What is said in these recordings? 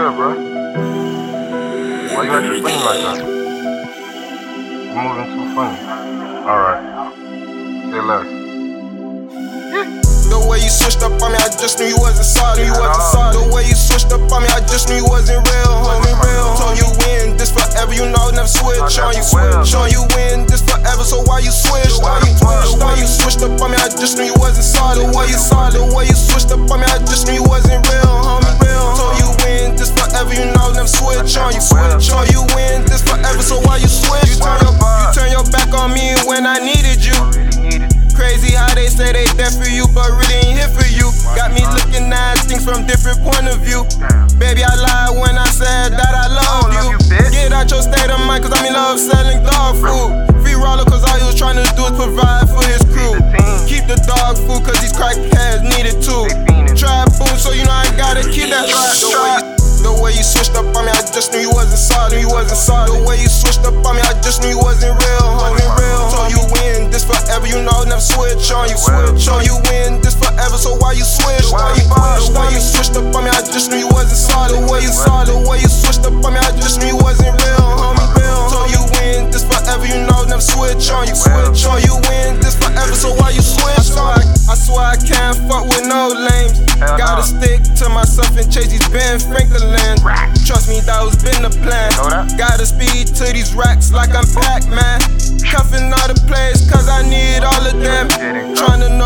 good, bro? Why you acting funny like that? You moving too funny. Alright. Say less. The way you switched up on me, I just knew you wasn't solid. You wasn't solid. The way you switched up on me, I just knew you wasn't real. Wasn't real. Told you win this forever, you know never switch on you. Switch on you win this forever, so why you switch? Why you switch? Why you switched up on me? I just knew you wasn't solid. The way you solid. The way you switched up on me, I just knew say they there for you, but really ain't here for you. Got me looking at things from different point of view. Baby, I lied when I said that I love you. Get out your state of mind, cause I'm in love selling dog food. Free roller, cause all he was trying to do is provide for his crew. Keep the dog food, cause these crackheads need it too. Try boom, so you know I gotta keep that way, the way you switched up on me, I just knew you wasn't solid. You wasn't solid. The way you switched up on me, I just knew you wasn't real. Homie, real. Told you win why you you switch? The way you switched up on me, I just knew you wasn't solid. Way you solid. The way you switched up on me, I just knew you wasn't real. Homie, real. Told you win this forever, you know never switch on you. Switch on you win this forever, so why you switch? I swear I, swear I can't fuck with no lames. Gotta stick to myself and chase these Ben Franklin. Trust me, that was been the plan. Gotta speed to these racks like I'm Pac-Man. Cuffing all the players cause I need all of them. Tryna know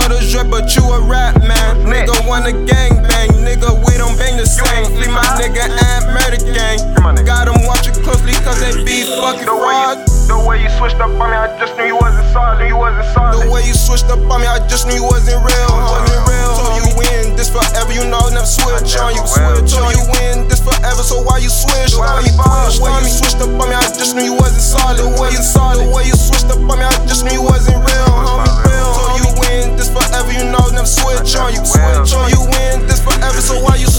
nigga and murder gang. Got them watching closely cause they be fucking frauds. The way you switched up on me, I just knew you wasn't solid. You wasn't solid. The way you switched up on me, I just knew you wasn't real. Wasn't real. Told you win this forever, you know never switch on you. Switch on you win this forever, so why you switch? Why you switch? The way you switched up on me, I just knew you wasn't solid. The way you solid, the way you switched up on me, I just knew you wasn't real. Homie, real. Told you win this forever, you know never switch on you. Swear, tell you win this forever. So why you switch